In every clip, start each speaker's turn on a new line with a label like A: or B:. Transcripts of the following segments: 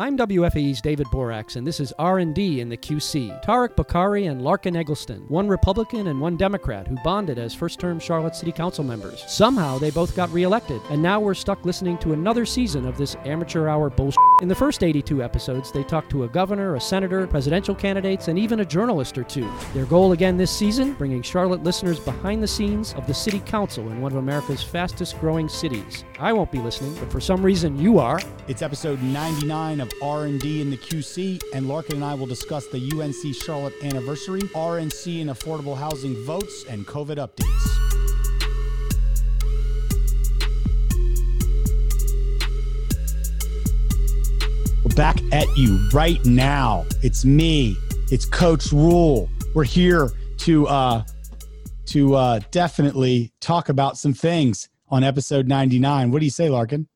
A: I'm WFAE's David Boraks, and this is R&D in the QC. Tariq Bokhari and Larken Egleston, one Republican and one Democrat, who bonded as first-term Charlotte City Council members. Somehow they both got reelected, and now we're stuck listening to another season of this amateur hour bullshit. In the first 82 episodes, they talked to a governor, a senator, presidential candidates, and even a journalist or two. Their goal again this season, bringing Charlotte listeners behind the scenes of the City Council in one of America's fastest-growing cities. I won't be listening, but for some reason you are.
B: It's episode 99 of R&D in the QC, and Larken and I will discuss the UNC Charlotte anniversary, RNC and affordable housing votes, and COVID updates. We're back at you right now. It's me. It's Coach Rhule. We're here to uh, to uh, definitely talk about some things on episode 99. What do you say, Larken?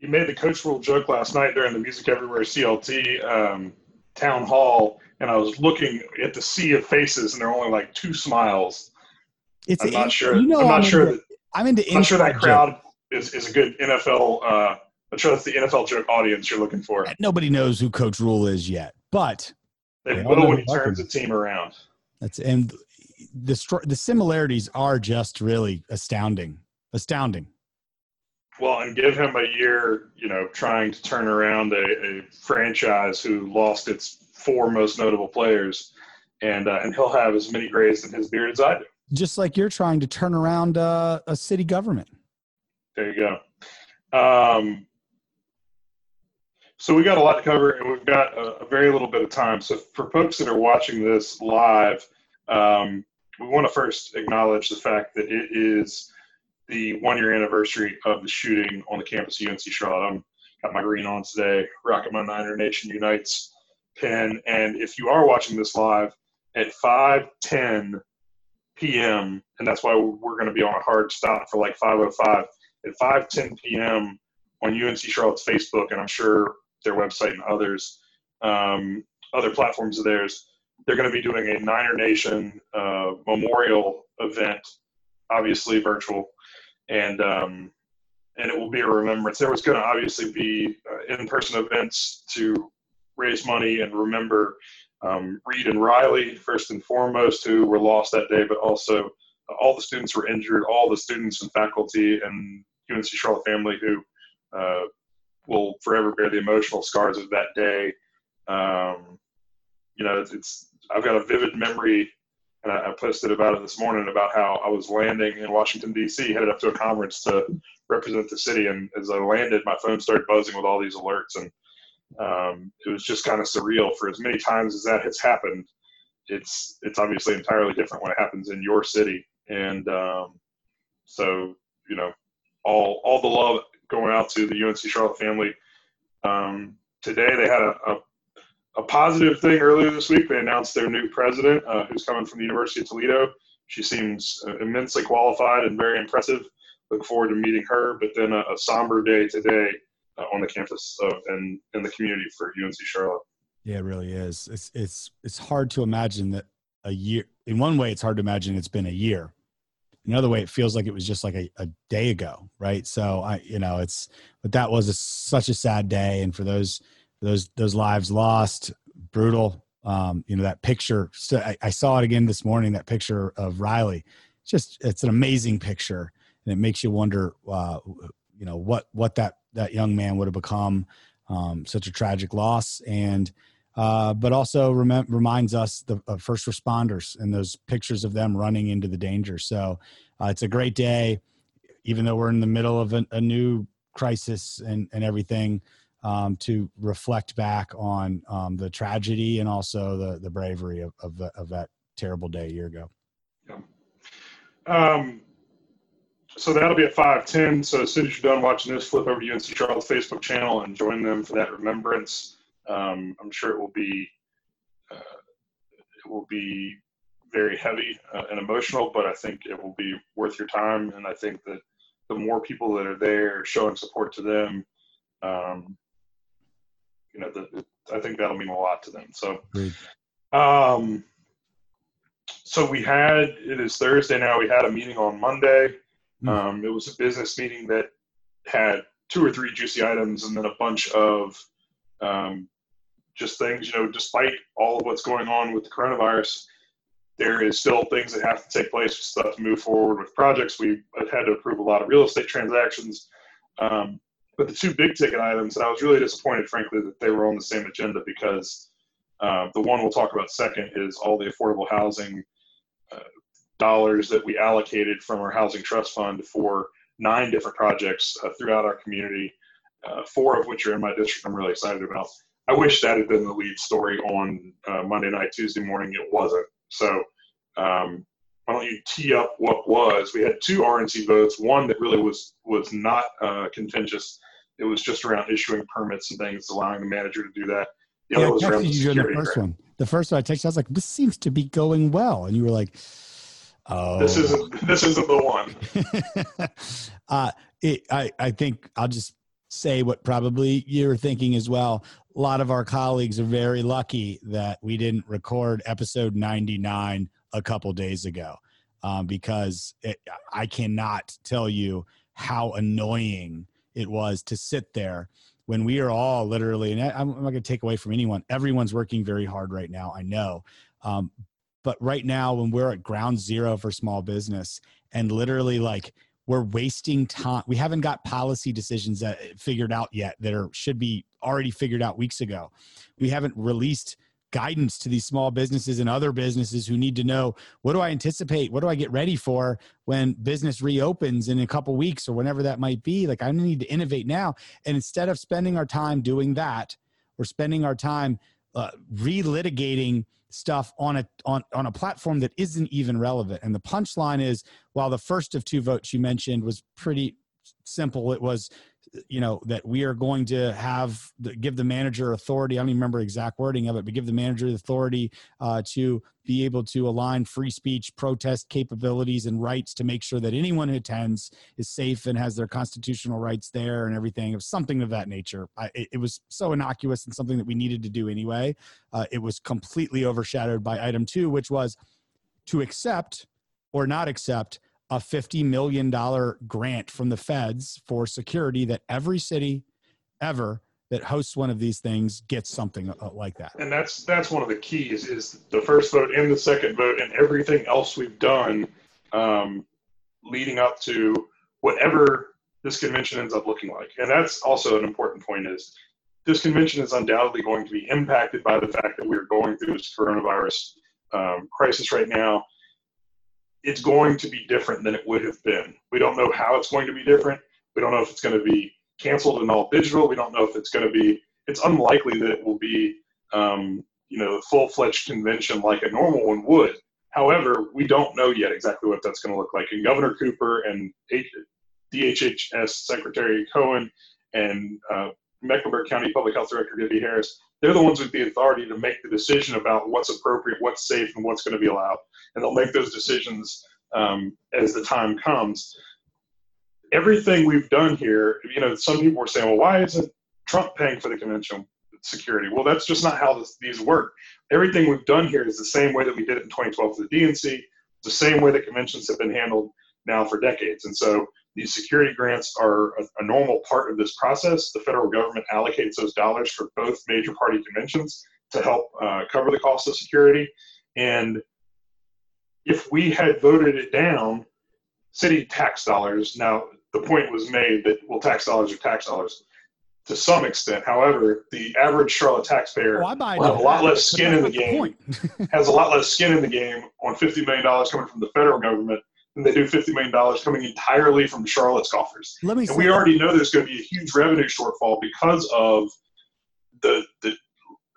C: You made the Coach Rhule joke last night during the Music Everywhere CLT um, town hall, and I was looking at the sea of faces, and there were only like two smiles.
B: It's
C: I'm not sure.
B: You know,
C: I'm not
B: I'm
C: sure
B: into,
C: that
B: I'm into.
C: I'm not sure that crowd is, is a good NFL. Uh, I'm sure that's the NFL joke audience you're looking for.
B: Nobody knows who Coach Rhule is yet, but
C: They
B: Yeah,
C: will
B: I'll
C: when he turns the team around.
B: that's and the the similarities are just really astounding. Astounding.
C: Well, and give him a year, you know, trying to turn around a, a franchise who lost its four most notable players, and uh, and he'll have as many grays in his beard as I do.
B: Just like you're trying to turn around uh, a city government.
C: There you go. Um, so we got a lot to cover, and we've got a, a very little bit of time. So for folks that are watching this live, um, we want to first acknowledge the fact that it is the one-year anniversary of the shooting on the campus of UNC Charlotte. I'm got my green on today, rocking my Niner Nation Unites pin. And if you are watching this live at 5:10 p.m., and that's why we're going to be on a hard stop for like 5:05 at 5:10 p.m. on UNC Charlotte's Facebook, and I'm sure their website and others, um, other platforms of theirs, they're going to be doing a Niner Nation uh, memorial event, obviously virtual, and um, and it will be a remembrance. There was going to obviously be uh, in-person events to raise money and remember um, Reed and Riley first and foremost, who were lost that day, but also uh, all the students were injured, all the students and faculty and UNC Charlotte family who uh, will forever bear the emotional scars of that day. Um, you know, it's, it's I've got a vivid memory, and I, I posted about it this morning about how I was landing in Washington D.C. headed up to a conference to represent the city, and as I landed, my phone started buzzing with all these alerts, and um, it was just kind of surreal. For as many times as that has happened, it's it's obviously entirely different when it happens in your city, and um, so you know, all all the love going out to the UNC Charlotte family. Um, today they had a, a, a positive thing earlier this week. They announced their new president, uh, who's coming from the University of Toledo. She seems uh, immensely qualified and very impressive. Look forward to meeting her. But then a, a somber day today uh, on the campus of, and in the community for UNC Charlotte.
B: Yeah, it really is. It's it's it's hard to imagine that a year. In one way, it's hard to imagine it's been a year. Another way, it feels like it was just like a, a day ago, right? So I, you know, it's but that was a, such a sad day, and for those those those lives lost, brutal. Um, you know that picture. So I, I saw it again this morning. That picture of Riley. It's just it's an amazing picture, and it makes you wonder. Uh, you know what what that that young man would have become. Um, such a tragic loss, and uh, but also rem- reminds us the uh, first responders and those pictures of them running into the danger. So uh, it's a great day, even though we're in the middle of a, a new crisis and, and everything, um, to reflect back on um, the tragedy and also the, the bravery of, of, the, of that terrible day a year ago.
C: Um, so that'll be at 5:10. So as soon as you're done watching this, flip over to UNC Charlotte's Facebook channel and join them for that remembrance. Um, I'm sure it will be uh, it will be very heavy uh, and emotional, but I think it will be worth your time. And I think that the more people that are there showing support to them, um, you know, the, I think that'll mean a lot to them. So, um, so we had it is Thursday now. We had a meeting on Monday.
B: Mm.
C: Um, it was a business meeting that had two or three juicy items and then a bunch of um, just things, you know, despite all of what's going on with the coronavirus, there is still things that have to take place, stuff to move forward with projects. We've had to approve a lot of real estate transactions. Um, but the two big ticket items, and I was really disappointed, frankly, that they were on the same agenda because uh, the one we'll talk about second is all the affordable housing uh, dollars that we allocated from our housing trust fund for nine different projects uh, throughout our community, uh, four of which are in my district. I'm really excited about. I wish that had been the lead story on uh, Monday night, Tuesday morning. It wasn't. So um, why don't you tee up what was? We had two RNC votes. One that really was was not uh, contentious. It was just around issuing permits and things, allowing the manager to do that.
B: The yeah, other was the you in the first grant. one. The first one I texted, I was like, "This seems to be going well," and you were like, "Oh,
C: this isn't this isn't the one."
B: uh, it, I I think I'll just say what probably you're thinking as well. A lot of our colleagues are very lucky that we didn't record episode 99 a couple days ago um, because it, I cannot tell you how annoying it was to sit there when we are all literally, and I, am not going to take away from anyone, everyone's working very hard right now, I know. Um, but right now, when we're at ground zero for small business and literally like we're wasting time. We haven't got policy decisions that uh, figured out yet that are should be already figured out weeks ago. We haven't released guidance to these small businesses and other businesses who need to know what do I anticipate? What do I get ready for when business reopens in a couple weeks or whenever that might be? Like I need to innovate now. And instead of spending our time doing that, we're spending our time uh, relitigating stuff on a on on a platform that isn't even relevant. And the punchline is, while the first of two votes you mentioned was pretty simple, it was you know that we are going to have give the manager authority i don't even remember exact wording of it but give the manager the authority uh, to be able to align free speech protest capabilities and rights to make sure that anyone who attends is safe and has their constitutional rights there and everything was something of that nature. I, it, it, was so innocuous and something that we needed to do anyway. Uh, it was completely overshadowed by item two which was to accept or not accept a $50 million grant from the feds for security that every city ever that hosts one of these things gets something uh, like that.
C: And that's that's one of the keys is the first vote and the second vote and everything else we've done um, leading up to whatever this convention ends up looking like. And that's also an important point is this convention is undoubtedly going to be impacted by the fact that we're going through this coronavirus um, crisis right now it's going to be different than it would have been. We don't know how it's going to be different. We don't know if it's going to be canceled and all digital. We don't know if it's going to be. It's unlikely that it will be, um, you know, a full fledged convention like a normal one would. However, we don't know yet exactly what that's going to look like. And Governor Cooper and DHHS Secretary Cohen and uh, Mecklenburg County Public Health Director Gibbie Harris, they're the ones with the authority to make the decision about what's appropriate, what's safe, and what's going to be allowed. And they'll make those decisions um, as the time comes. Everything we've done here, you know, some people were saying, well, why isn't Trump paying for the convention security? Well, that's just not how this, these work. Everything we've done here is the same way that we did it in 2012 for the DNC, the same way that conventions have been handled now for decades. And so these security grants are a, a, normal part of this process. The federal government allocates those dollars for both major party conventions to help uh, cover the cost of security. And if we had voted it down, city tax dollars, now the point was made that, well, tax dollars are tax dollars to some extent. However, the average Charlotte taxpayer oh, has a lot less skin in the game. has a lot less skin in the game on $50 million coming from the federal government and they do $50 million coming entirely from Charlotte's coffers. Let me and we already know there's going to be a huge revenue shortfall because of the, the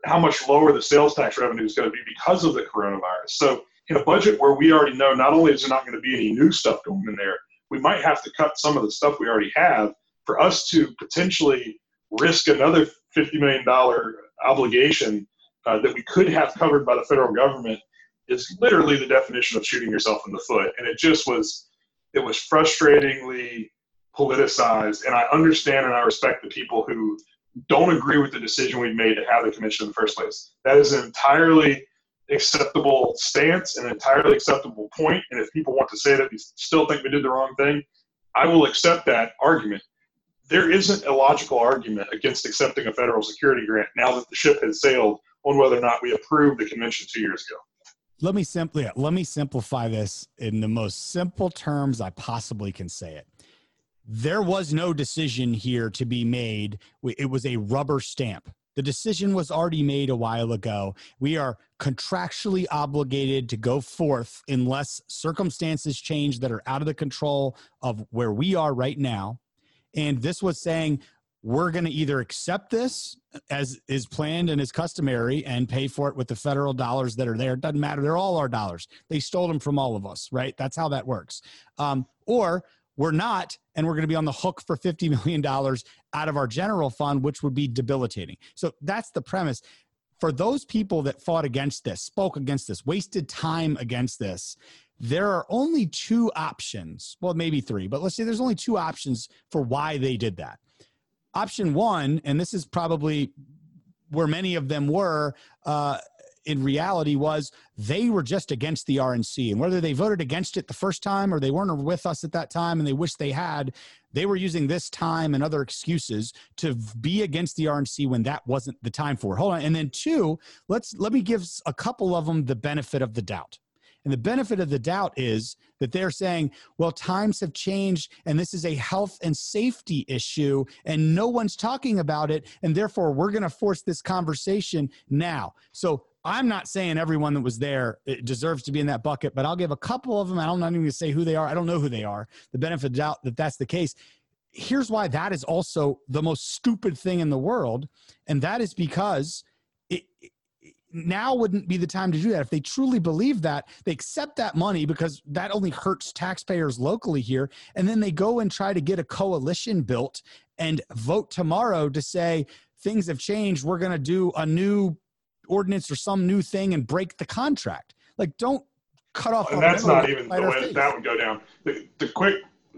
C: how much lower the sales tax revenue is going to be because of the coronavirus. So in a budget where we already know not only is there not going to be any new stuff going in there, we might have to cut some of the stuff we already have for us to potentially risk another $50 million obligation uh, that we could have covered by the federal government is literally the definition of shooting yourself in the foot. And it just was, it was frustratingly politicized. And I understand and I respect the people who don't agree with the decision we made to have the commission in the first place. That is an entirely acceptable stance, an entirely acceptable point. And if people want to say that we still think we did the wrong thing, I will accept that argument. there isn't a logical argument against accepting a federal security grant now that the ship has sailed on whether or not we approved the convention two years ago.
B: Let me simply let me simplify this in the most simple terms I possibly can say it. There was no decision here to be made. It was a rubber stamp. The decision was already made a while ago. We are contractually obligated to go forth unless circumstances change that are out of the control of where we are right now. And this was saying, we're going to either accept this as is planned and is customary and pay for it with the federal dollars that are there. It doesn't matter. They're all our dollars. They stole them from all of us, right? That's how that works. Um, or we're not, and we're going to be on the hook for $50 million out of our general fund, which would be debilitating. So that's the premise. For those people that fought against this, spoke against this, wasted time against this, there are only two options. Well, maybe three, but let's say there's only two options for why they did that. Option one, and this is probably where many of them were, uh, in reality was they were just against the RNC. And whether they voted against it the first time or they weren't with us at that time and they wish they had, they were using this time and other excuses to be against the RNC when that wasn't the time for it. Hold on. And then two, let's let me give a couple of them the benefit of the doubt. And the benefit of the doubt is that they're saying, well, times have changed and this is a health and safety issue and no one's talking about it. And therefore, we're going to force this conversation now. So I'm not saying everyone that was there deserves to be in that bucket, but I'll give a couple of them. I don't even say who they are. I don't know who they are. The benefit of doubt that that's the case. Here's why that is also the most stupid thing in the world, and that is because now wouldn't be the time to do that. If they truly believe that, they accept that money because that only hurts taxpayers locally here, and then they go and try to get a coalition built and vote tomorrow to say things have changed. We're going to do a new ordinance or some new thing and break the contract. Like, don't cut off.
C: And that's not even the way that, that would go down. The, the quick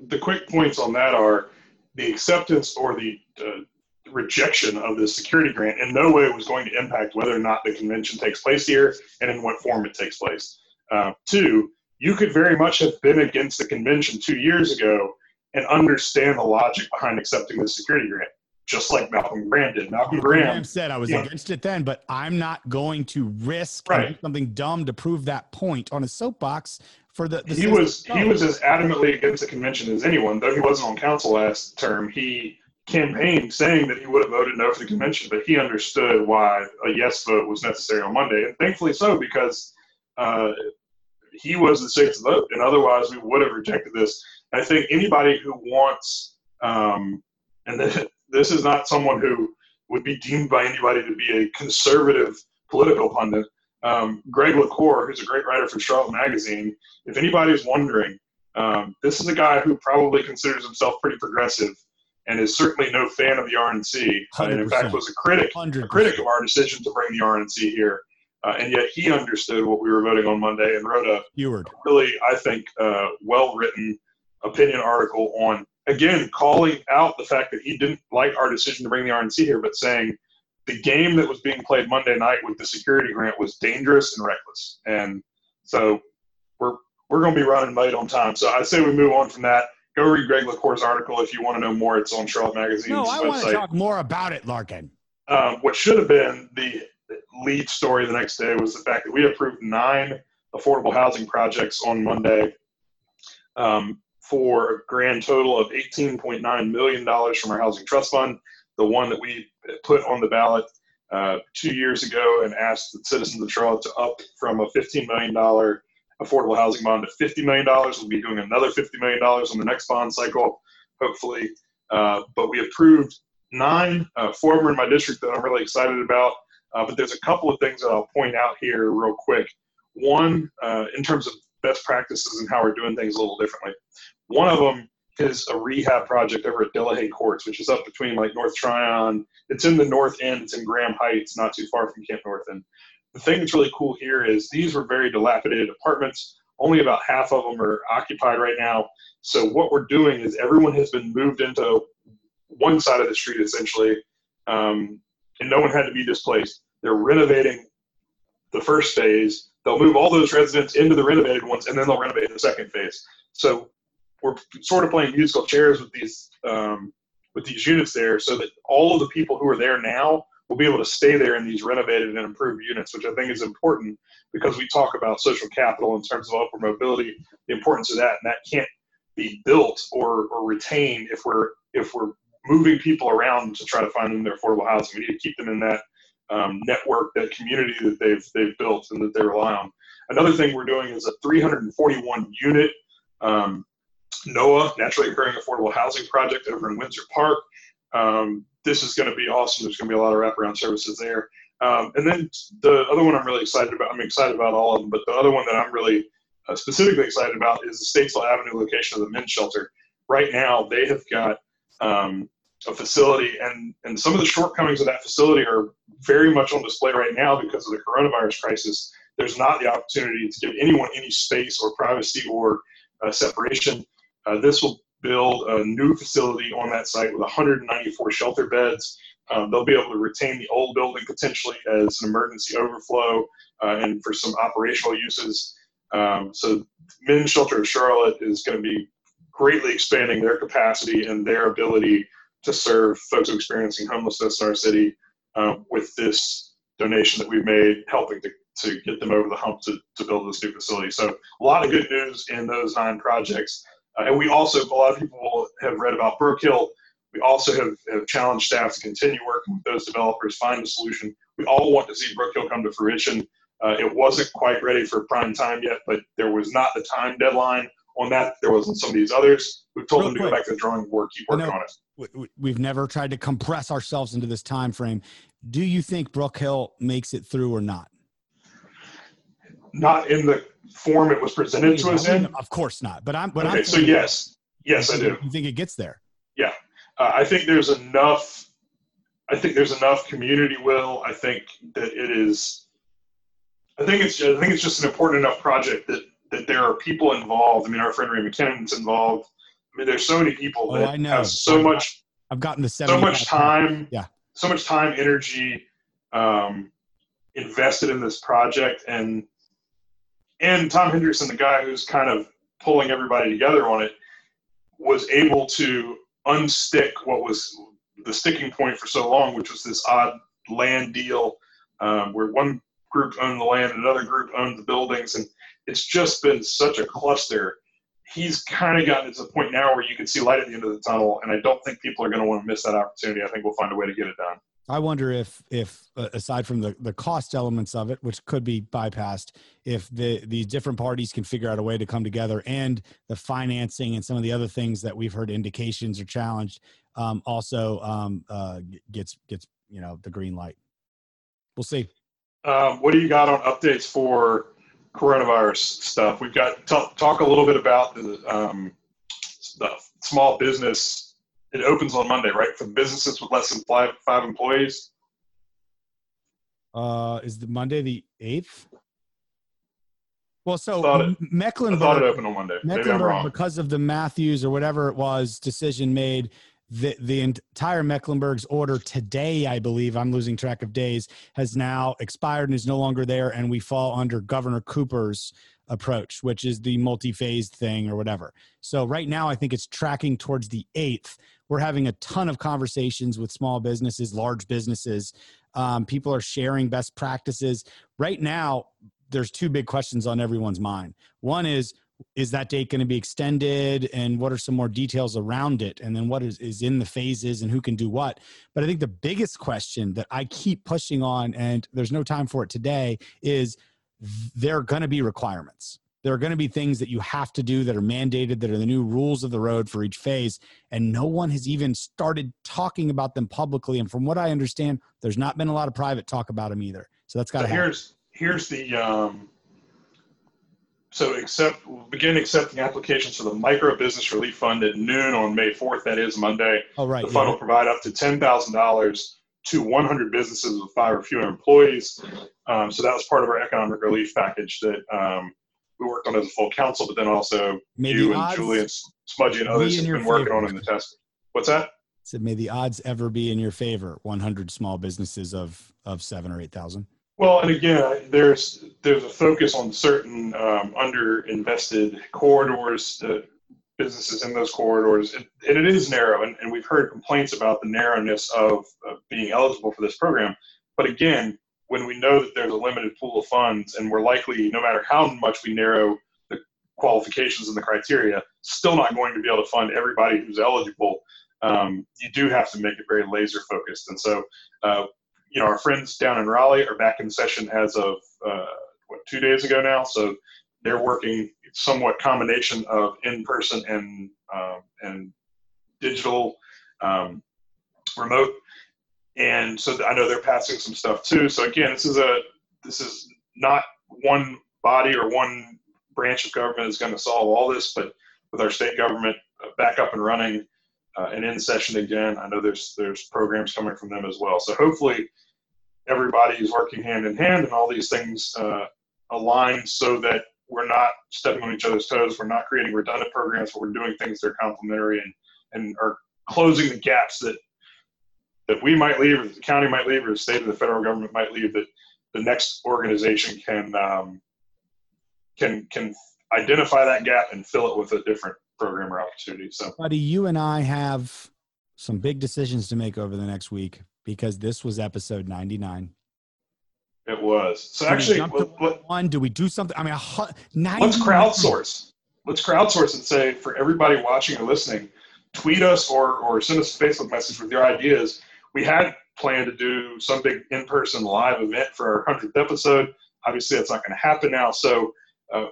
C: the quick points on that are the acceptance or the uh, rejection of the security grant in no way was going to impact whether or not the convention takes place here and in what form it takes place. Uh, two, you could very much have been against the convention two years ago and understand the logic behind accepting the security grant just like Malcolm Graham did. Malcolm Graham, Graham
B: said, I was against it then, but I'm not going to risk right. something dumb to prove that point on a soapbox for the. the
C: he was he was as adamantly against the convention as anyone, though he wasn't on council last term. He campaigned saying that he would have voted no for the convention, but he understood why a yes vote was necessary on Monday, and thankfully so because uh, he was the sixth vote, and otherwise we would have rejected this. I think anybody who wants um, and this is not someone who would be deemed by anybody to be a conservative political pundit. Um, Greg LaCour, who's a great writer for Charlotte Magazine, if anybody's wondering, um, this is a guy who probably considers himself pretty progressive and is certainly no fan of the RNC. And in fact, was a critic, 100%. a critic of our decision to bring the RNC here. Uh, and yet he understood what we were voting on Monday and wrote a really, I think, uh, well written opinion article on again, calling out the fact that he didn't like our decision to bring the RNC here, but saying the game that was being played Monday night with the security grant was dangerous and reckless. And so we're we're going to be running late on time. So I say we move on from that. Go read Greg LaCour's article if you want to know more. It's on Charlotte Magazine's no, I website. want to
B: talk more about it, Larken.
C: Um, what should have been the lead story the next day was the fact that we approved nine affordable housing projects on Monday. Um, for a grand total of $18.9 million from our housing trust fund, the one that we put on the ballot uh, two years ago and asked the citizens of Charlotte to up from a $15 million affordable housing bond to $50 million. We'll be doing another $50 million on the next bond cycle, hopefully. Uh, but we approved nine, uh, in my district that I'm really excited about. Uh, but there's a couple of things that I'll point out here real quick. One, uh, in terms of best practices and how we're doing things a little differently. One of them is a rehab project over at Dillehay Courts, which is up between like North Tryon. It's in the north end. It's in Graham Heights, not too far from Camp North. The thing that's really cool here is these were very dilapidated apartments. Only about half of them are occupied right now. So what we're doing is everyone has been moved into one side of the street essentially, um, and no one had to be displaced. They're renovating the first phase. They'll move all those residents into the renovated ones, and then they'll renovate the second phase. So we're sort of playing musical chairs with these um, with these units there, so that all of the people who are there now will be able to stay there in these renovated and improved units, which I think is important because we talk about social capital in terms of upward mobility, the importance of that, and that can't be built or, or retained if we're if we're moving people around to try to find them their affordable housing. We need to keep them in that um, network, that community that they've they've built and that they rely on. Another thing we're doing is a 341 unit um, NOAH, naturally occurring affordable housing project over in Windsor Park. Um, this is going to be awesome. There's going to be a lot of wraparound services there. Um, and then the other one I'm really excited about, I'm excited about all of them, but the other one that I'm really uh, specifically excited about is the Statesville Avenue location of the men's shelter. Right now, they have got um, a facility, and, and some of the shortcomings of that facility are very much on display right now because of the coronavirus crisis. There's not the opportunity to give anyone any space or privacy or uh, separation. Uh, this will build a new facility on that site with 194 shelter beds. Um, they'll be able to retain the old building potentially as an emergency overflow uh, and for some operational uses. Um, so, Men's Shelter of Charlotte is going to be greatly expanding their capacity and their ability to serve folks experiencing homelessness in our city uh, with this donation that we've made, helping to, to get them over the hump to, to build this new facility. So, a lot of good news in those nine projects. Uh, and we also, a lot of people have read about Brook Hill. We also have, have challenged staff to continue working with those developers, find a solution. We all want to see Brook Hill come to fruition. Uh, it wasn't quite ready for prime time yet, but there was not the time deadline on that. There wasn't some of these others. We've told Real them to quick. go back to the drawing board, keep working on
B: it. We've never tried to compress ourselves into this time frame. Do you think Brook Hill makes it through or not?
C: Not in the form it was presented to us in?
B: Of course not. But I'm. But
C: okay,
B: I'm
C: so yes, yes, I do.
B: You think it gets there?
C: Yeah, uh, I think there's enough. I think there's enough community will. I think that it is. I think it's. I think it's just an important enough project that that there are people involved. I mean, our friend Ray McKinnon's involved. I mean, there's so many people that oh, I know. have so much.
B: I've gotten the
C: so much time.
B: Yeah.
C: So much time, energy, um, invested in this project, and and Tom Hendrickson, the guy who's kind of pulling everybody together on it, was able to unstick what was the sticking point for so long, which was this odd land deal um, where one group owned the land, and another group owned the buildings, and it's just been such a cluster. He's kind of gotten to the point now where you can see light at the end of the tunnel, and I don't think people are going to want to miss that opportunity. I think we'll find a way to get it done.
B: I wonder if, if uh, aside from the, the cost elements of it, which could be bypassed, if the these different parties can figure out a way to come together, and the financing and some of the other things that we've heard indications are challenged, um, also um, uh, gets gets you know the green light. We'll see.
C: Um, what do you got on updates for coronavirus stuff? We've got talk, talk a little bit about the, um, the small business it opens on Monday, right? For businesses with less than five five employees.
B: Uh, is the Monday the eighth? Well, so it, Mecklenburg.
C: I thought it opened on Monday.
B: Mecklenburg, because of the Matthews or whatever it was decision made, the the entire Mecklenburg's order today, I believe, I'm losing track of days, has now expired and is no longer there, and we fall under Governor Cooper's approach, which is the multi-phased thing or whatever. So right now, I think it's tracking towards the eighth. We're having a ton of conversations with small businesses, large businesses. Um, people are sharing best practices. Right now, there's two big questions on everyone's mind. One is, is that date going to be extended and what are some more details around it and then what is, is in the phases and who can do what but i think the biggest question that i keep pushing on and there's no time for it today is there are going to be requirements. There are going to be things that you have to do that are mandated, that are the new rules of the road for each phase. And no one has even started talking about them publicly. And from what I understand, there's not been a lot of private talk about them either. So that's got to
C: so here's here's the um, so accept begin accepting applications for the micro business relief fund at noon on May 4th. That is Monday.
B: Oh right.
C: The fund yeah. will provide up to ten thousand dollars to 100 businesses with five or fewer employees. Um, so that was part of our economic relief package that um, we worked on as a full council, but then also Maybe you and Julian Smudgy and others have been working favor. on in the test. What's that?
B: So may the odds ever be in your favor? 100 small businesses of of seven or eight thousand.
C: Well, and again, there's there's a focus on certain um, underinvested corridors. That businesses in those corridors, and, and it is narrow. And, and, we've heard complaints about the narrowness of, of being eligible for this program. But again, when we know that there's a limited pool of funds, and we're likely, no matter how much we narrow the qualifications and the criteria, still not going to be able to fund everybody who's eligible. Um, you do have to make it very laser focused. And so, uh, you know, our friends down in Raleigh are back in session as of uh, what two days ago now. So they're working somewhat combination of in person and uh, and digital um, remote. And so I know they're passing some stuff too. So again, this is a this is not one body or one branch of government is going to solve all this, but with our state government back up and running uh, and in session again, I know there's there's programs coming from them as well. So hopefully everybody is working hand in hand and all these things uh, align so that we're not stepping on each other's toes. We're not creating redundant programs, but we're doing things that are complementary and, and are closing the gaps that that we might leave, or the county might leave, or the state or the federal government might leave. That the next organization can um, can can identify that gap and fill it with a different program or opportunity. So,
B: buddy, you and I have some big decisions to make over the next week because this was episode ninety nine.
C: It was. So do actually,
B: one, do we do something? I mean,
C: let's crowdsource. Let's crowdsource and say for everybody watching or listening, tweet us or or send us a Facebook message with your ideas. We had planned to do some big in-person live event for our hundredth episode. Obviously, that's not going to happen now. So, uh,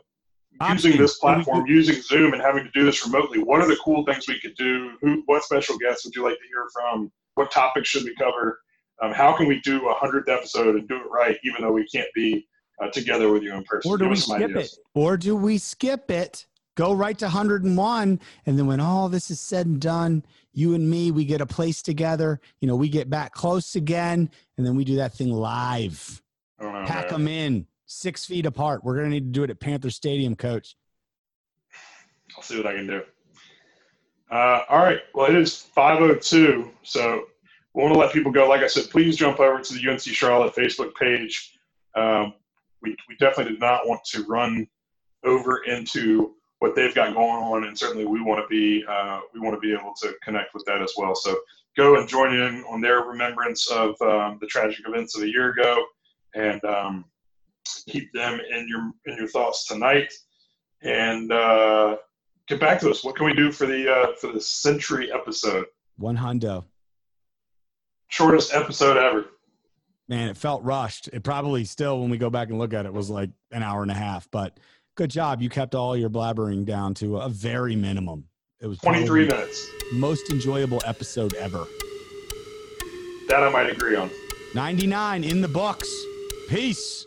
C: using this platform, using Zoom, and having to do this remotely, what are the cool things we could do? Who, what special guests would you like to hear from? What topics should we cover? Um, how can we do a hundredth episode and do it right, even though we can't be uh, together with you in person?
B: Or do we skip ideas. it? Or do we skip it? Go right to 101, and then when all this is said and done, you and me, we get a place together. You know, we get back close again, and then we do that thing live. Oh, Pack them in six feet apart. We're gonna need to do it at Panther Stadium, Coach.
C: I'll see what I can do. Uh, all right. Well, it is 5:02, so we want to let people go. Like I said, please jump over to the UNC Charlotte Facebook page. Um, we, we definitely did not want to run over into what they've got going on, and certainly we want to be uh, we want to be able to connect with that as well. So go and join in on their remembrance of um, the tragic events of a year ago, and um, keep them in your in your thoughts tonight. And uh, get back to us. What can we do for the uh, for the century episode?
B: One hundo
C: shortest episode ever.
B: Man, it felt rushed. It probably still, when we go back and look at it, was like an hour and a half. But good job. You kept all your blabbering down to a very minimum. It was
C: 23 minutes.
B: Most enjoyable episode ever.
C: That I might agree on.
B: 99 in the books. Peace.